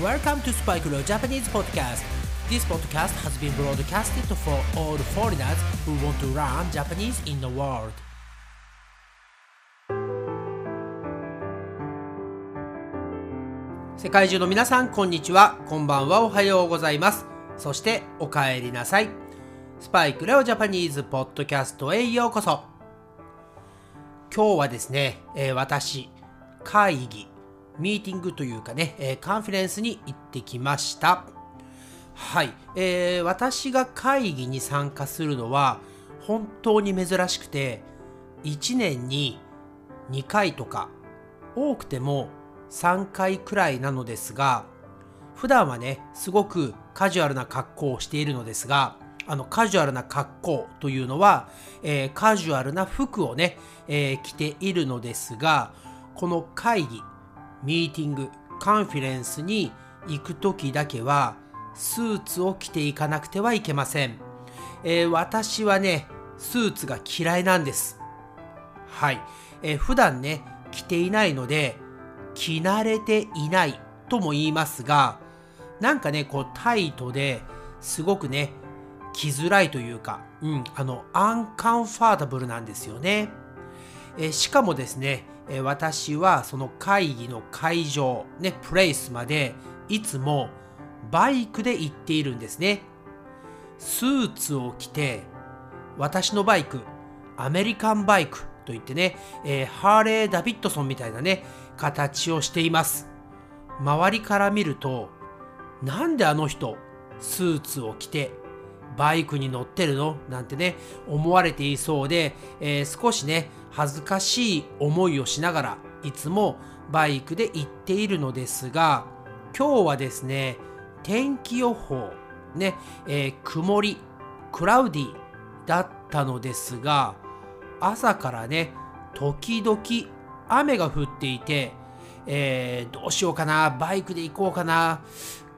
Welcome to Spike Leo Japanese Podcast. This podcast has been broadcasted for all foreigners who want to learn Japanese in the world. 世界中の皆さん、こんにちは。こんばんは。おはようございます。そして、お帰りなさい。スパイクレオジャパニーズポッドキャストへようこそ。今日はですね、えー私、会議、ミーティングというかね、えーカンファレンスに行ってきました。はい、えー私が会議に参加するのは本当に珍しくて、1年に2回とか、多くても3回くらいなのですが、普段はね、すごくカジュアルな格好をしているのですが、あのカジュアルな格好というのは、えーカジュアルな服をね、えー着ているのですが、この会議、ミーティング、カンフィレンスに行くときだけは、スーツを着ていかなくてはいけません。えー私はね、スーツが嫌いなんです。はい。えー普段ね、着ていないので、着慣れていないとも言いますが、なんかね、こうタイトですごくね、着づらいというか、うん、あの、アンカンファータブルなんですよね。えしかもですね、え私はその会議の会場、ね、プレイスまでいつもバイクで行っているんですね。スーツを着て、私のバイク、アメリカンバイクといってね、えーハーレー・ダビッドソンみたいなね、形をしています。周りから見ると、なんであの人、スーツを着て、バイクに乗ってるの？なんてね、思われていそうで、えー少しね、恥ずかしい思いをしながら、いつもバイクで行っているのですが、今日はですね、天気予報、ね、えー曇り、クラウディだったのですが、朝からね、時々雨が降っていて、えーどうしようかな、バイクで行こうかな、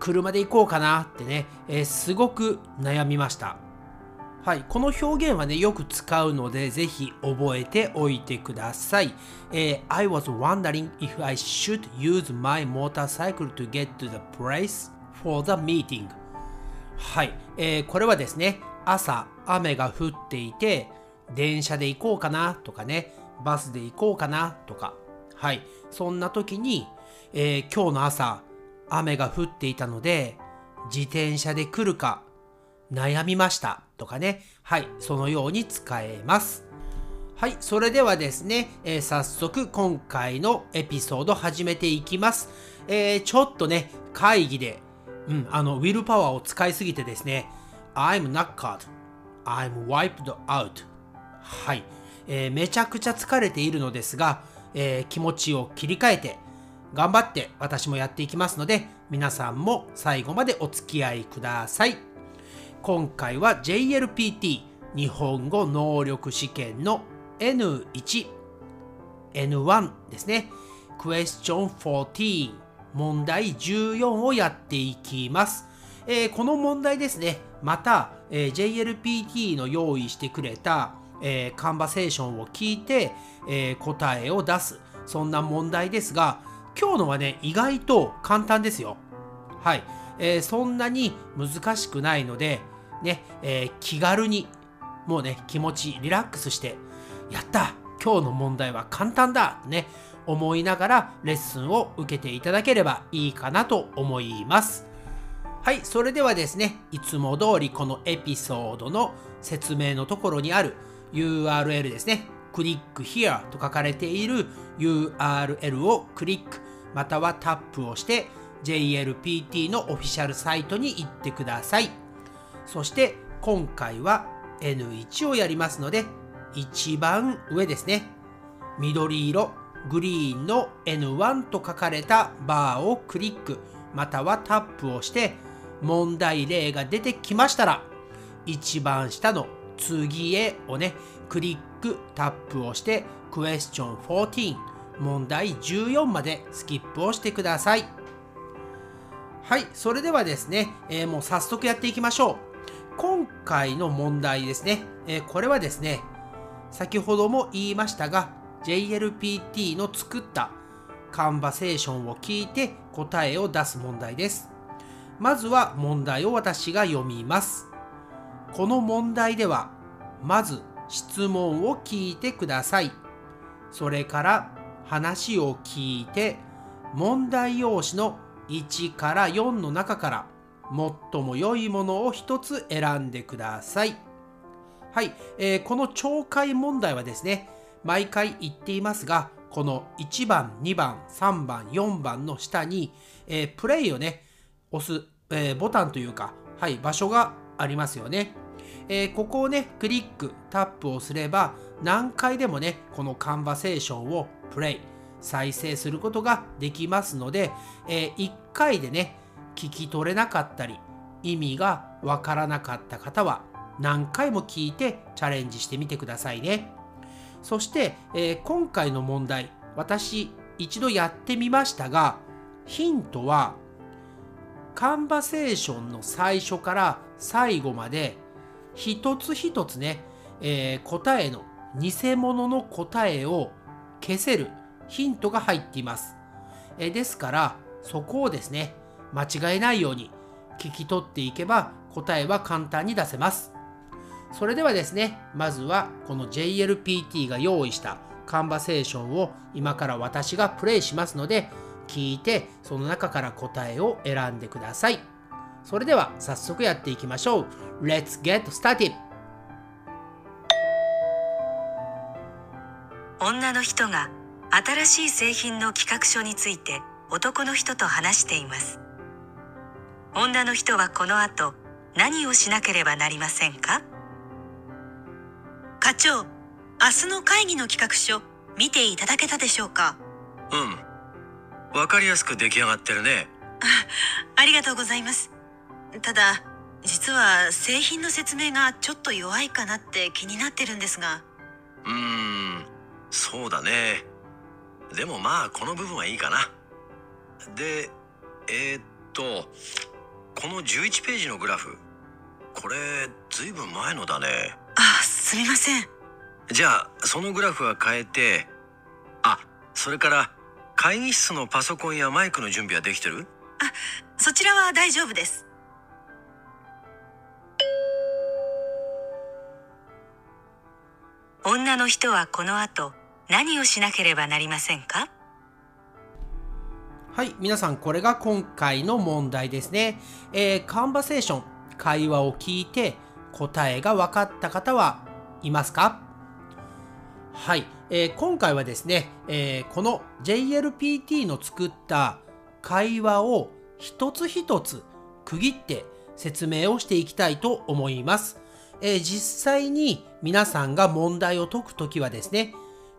車で行こうかなってね、えーすごく悩みました。はい、この表現はね、よく使うので、ぜひ覚えておいてください。えー I was wondering if I should use my motorcycle to get to the place for the meeting. はい、えーこれはですね、朝雨が降っていて、電車で行こうかなとかね、バスで行こうかなとか、はい、そんな時に、えー今日の朝、雨が降っていたので、自転車で来るか悩みましたとかね、はい、そのように使えます。はい、それではですね、えー早速今回のエピソード始めていきます。えーちょっとね、会議で、うん、あの、ウィルパワーを使いすぎてですね、I'm knackered, I'm wiped out. はい、えーめちゃくちゃ疲れているのですが、えー気持ちを切り替えて、頑張って私もやっていきますので、皆さんも最後までお付き合いください。今回は JLPT 日本語能力試験の N1、N1 ですね。Question 14問題14をやっていきます。えーこの問題ですね、また、えー JLPT の用意してくれた、えーカンバセーションを聞いて、え答えを出す、そんな問題ですが、今日のはね、意外と簡単ですよ。はい、えーそんなに難しくないので、ね、えー気軽に、もうね、気持ちリラックスして、やった今日の問題は簡単だね、思いながらレッスンを受けていただければいいかなと思います。はい、それではですね、いつも通りこのエピソードの説明のところにある URL ですね、クリック here と書かれている URL をクリックまたはタップをして JLPT のオフィシャルサイトに行ってください。そして今回は N1 をやりますので、一番上ですね、緑色、グリーンの N1 と書かれたバーをクリックまたはタップをして問題例が出てきましたら一番下の次へをねクリックタップをしてクエスチョン14問題14までスキップをしてくださいはいそれではですね、えーもう早速やっていきましょう今回の問題ですね、えーこれはですね先ほども言いましたが JLPT の作ったカンバセーションを聞いて答えを出す問題です。まずは問題を私が読みます。この問題では、まず質問を聞いてください。それから話を聞いて、問題用紙の1から4の中から最も良いものを1つ選んでください。はい、えー、この懲戒問題はですね、毎回言っていますが、この1番、2番、3番、4番の下に、えー、プレイをね、押す、えー、ボタンというか、はい、場所がありますよね。えー、ここをね、クリック、タップをすれば、何回でもね、このカンバセーションをプレイ、再生することができますので、えー、1回でね、聞き取れなかったり、意味がわからなかった方は、何回も聞いてチャレンジしてみてくださいね。そして、えー、今回の問題、私一度やってみましたが、ヒントは、カンバセーションの最初から最後まで一つ一つね、えー、答えの偽物の答えを消せるヒントが入っています。えー、ですから、そこをですね、間違えないように聞き取っていけば答えは簡単に出せます。それではですね、まずはこの JLPT が用意したカンバセーションを今から私がプレイしますので、聞いてその中から答えを選んでください。それでは早速やっていきましょう。Let's get started! 女の人が新しい製品の企画書について男の人と話しています。女の人はこの後何をしなければなりませんか？課長明日の会議の企画書見ていただけたでしょうか？うんわかりやすく出来上がってるねあありがとうございますただ実は製品の説明がちょっと弱いかなって気になってるんですが。うーんそうだね。でもまあこの部分はいいかな。でえー、っとこの11ページのグラフこれずいぶん前のだね。あすみません。じゃあそのグラフは変えてあそれから会議室のパソコンやマイクの準備はできてる？あそちらは大丈夫です女の人はこの後何をしなければなりませんか？はい皆さんこれが今回の問題ですね、えー、カンバセーション会話を聞いて答えが分かった方はいますか？はい、えー、今回はですね、えー、この JLPT の作った会話を一つ一つ区切って説明をしていきたいと思います。えー、実際に皆さんが問題を解くときはですね、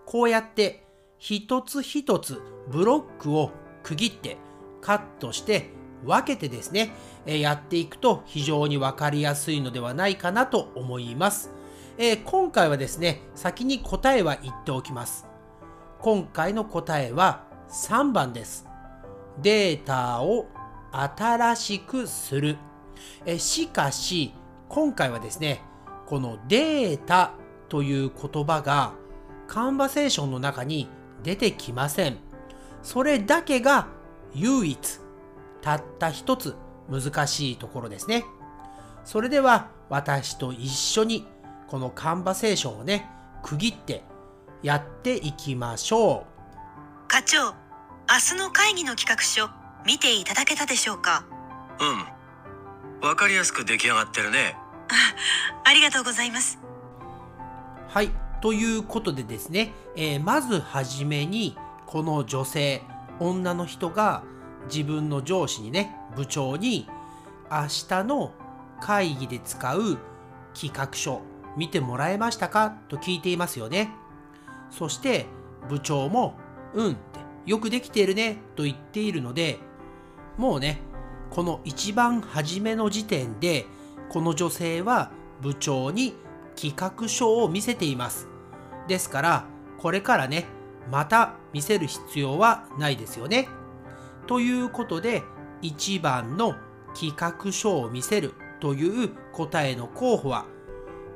こうやって一つ一つブロックを区切ってカットして分けてですね、えやっていくと非常に分かりやすいのではないかなと思います。えー、今回はですね、先に答えは言っておきます。今回の答えは3番です。データを新しくする。えしかし、今回はですね、このデータという言葉がカンバセーションの中に出てきません。それだけが唯一、たった一つ難しいところですね。それでは私と一緒にこのカンバセーションをね、区切ってやっていきましょう。課長、明日の会議の企画書見ていただけたでしょうか？うん。わかりやすく出来上がってるね。あありがとうございます。はい。ということでですね、えー、まずはじめにこの女性、女の人が自分の上司にね、部長に明日の会議で使う企画書見てもらえましたか？と聞いていますよね。そして部長もうんってよくできているねと言っているのでもうねこの一番初めの時点でこの女性は部長に企画書を見せています。ですからこれからねまた見せる必要はないですよね。ということで1番の企画書を見せるという答えの候補は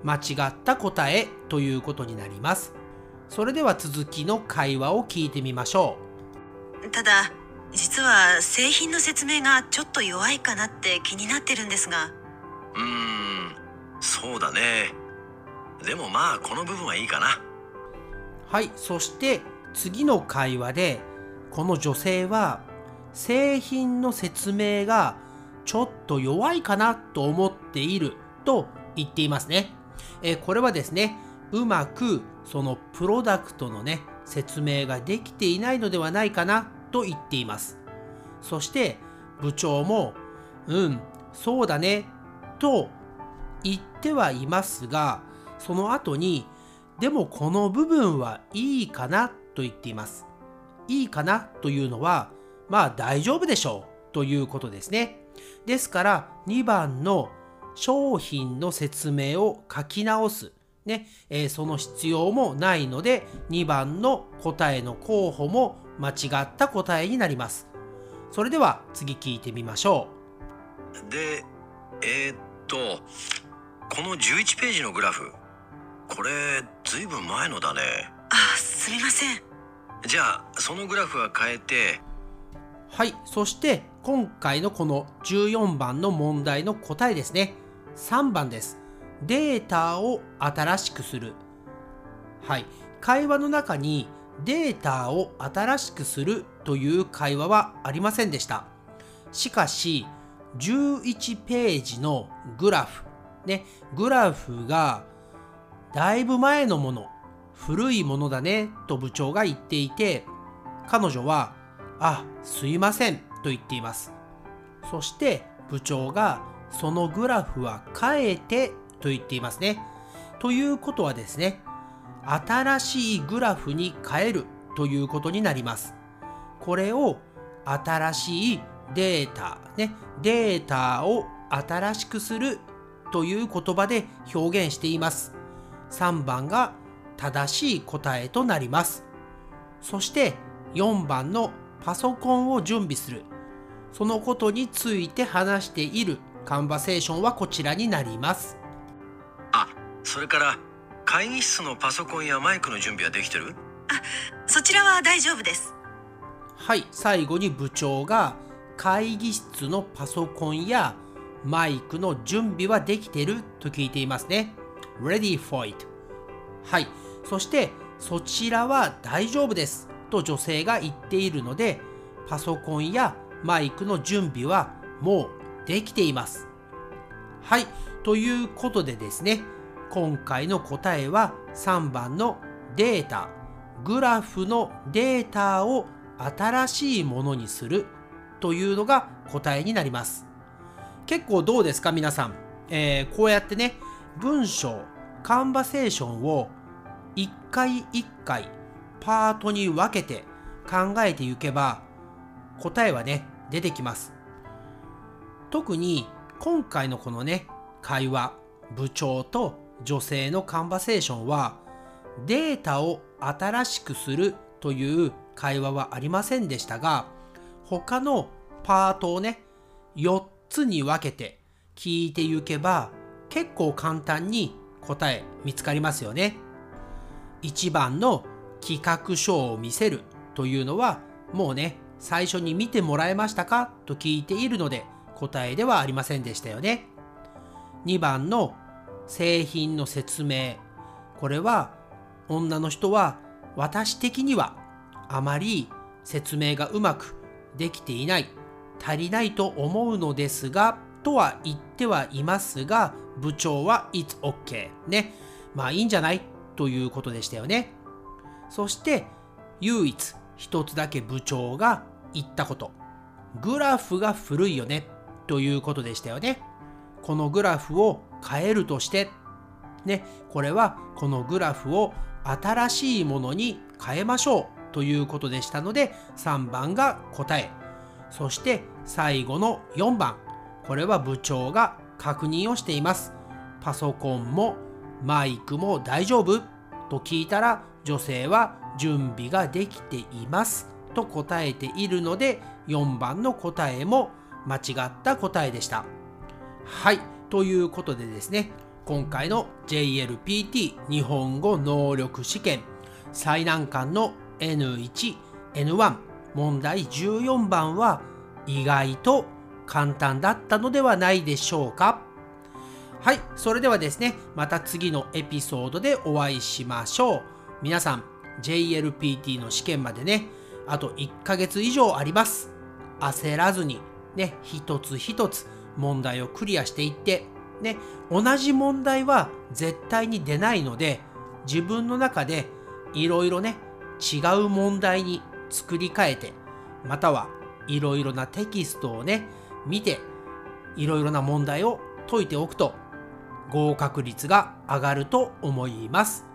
間違った答えということになります。それでは続きの会話を聞いてみましょう。ただ実は製品の説明がちょっと弱いかなって気になってるんですが。うーんそうだね。でもまあこの部分はいいかな。はいそして次の会話でこの女性は製品の説明がちょっと弱いかなと思っていると言っていますね。えこれはですね、うまくそのプロダクトのね、説明ができていないのではないかなと言っています。そして部長も、うん、そうだね、と言ってはいますが、その後に、でもこの部分はいいかなと言っています。いいかなというのは、まあ大丈夫でしょうということですね。ですから2番の商品の説明を書き直す。ね、えー、その必要もないので2番の答えの候補も間違った答えになります。それでは次聞いてみましょう。で、えー、っと、この11ページのグラフ、これずいぶん前のだね。あ、すみません。じゃあそのグラフは変えてはいそして今回のこの14番の問題の答えですね3番ですデータを新しくするはい会話の中にデータを新しくするという会話はありませんでした。しかし11ページのグラフねグラフがだいぶ前のもの古いものだねと部長が言っていて彼女はあすいませんと言っています。そして部長がそのグラフは変えてと言っていますね。ということはですね新しいグラフに変えるということになりますこれを新しいデータねデータを新しくするという言葉で表現しています3番が正しい答えとなります。そして4番のパソコンを準備する。そのことについて話しているカンバセーションはこちらになります。あ、それから会議室のパソコンやマイクの準備はできてる？あ、そちらは大丈夫です。はい、最後に部長が会議室のパソコンやマイクの準備はできてると聞いていますね。Ready for it. はい。そしてそちらは大丈夫ですと女性が言っているのでパソコンやマイクの準備はもうできています。はい。ということでですね、今回の答えは3番のデータ、グラフのデータを新しいものにするというのが答えになります。結構どうですか皆さん？えー、こうやってね、文章、カンバセーションを一回一回パートに分けて考えていけば答えはね出てきます特に今回のこのね会話部長と女性のカンバセーションはデータを新しくするという会話はありませんでしたが他のパートをね4つに分けて聞いていけば結構簡単に答え見つかりますよね。1番の企画書を見せるというのはもうね最初に見てもらえましたか？と聞いているので答えではありませんでしたよね。2番の製品の説明これは女の人は私的にはあまり説明がうまくできていない足りないと思うのですがとは言ってはいますが部長は It's OK ねまあいいんじゃない？ということでしたよね。そして唯一一つだけ部長が言ったこと。グラフが古いよねということでしたよね。このグラフを変えるとして、ね、これはこのグラフを新しいものに変えましょうということでしたので3番が答え。そして最後の4番。これは部長が確認をしています。パソコンもマイクも大丈夫と聞いたら女性は準備ができていますと答えているので4番の答えも間違った答えでした。はい、ということでですね、今回の JLPT 日本語能力試験最難関の N1、N1 問題14番は意外と簡単だったのではないでしょうかはい、それではですね、また次のエピソードでお会いしましょう。皆さん、JLPT の試験までね、あと1ヶ月以上あります。焦らずに、ね、一つ一つ問題をクリアしていって、ね、同じ問題は絶対に出ないので、自分の中でいろいろね、違う問題に作り変えて、またはいろいろなテキストをね、見て、いろいろな問題を解いておくと、合格率が上がると思います。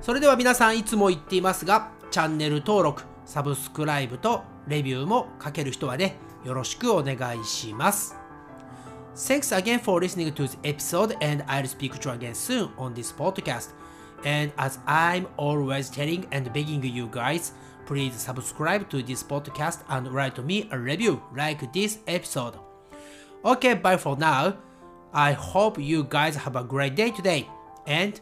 それでは皆さんいつも言っていますが、チャンネル登録、サブスクライブとレビューも書ける人はね、よろしくお願いします。Thanks again for listening to this episode and I'll speak to you again soon on this podcast. And as I'm always telling and begging you guys, please subscribe to this podcast and write me a review like this episode. Okay, bye for now. I hope you guys have a great day today. And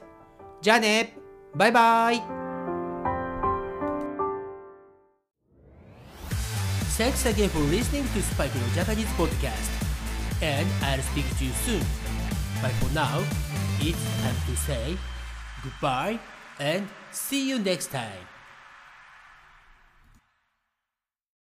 じゃあねバイバイ Thanks again for listening to Spike no Japanese podcast. And I'll speak to you soon. But for now, it's time to say goodbye and see you next time.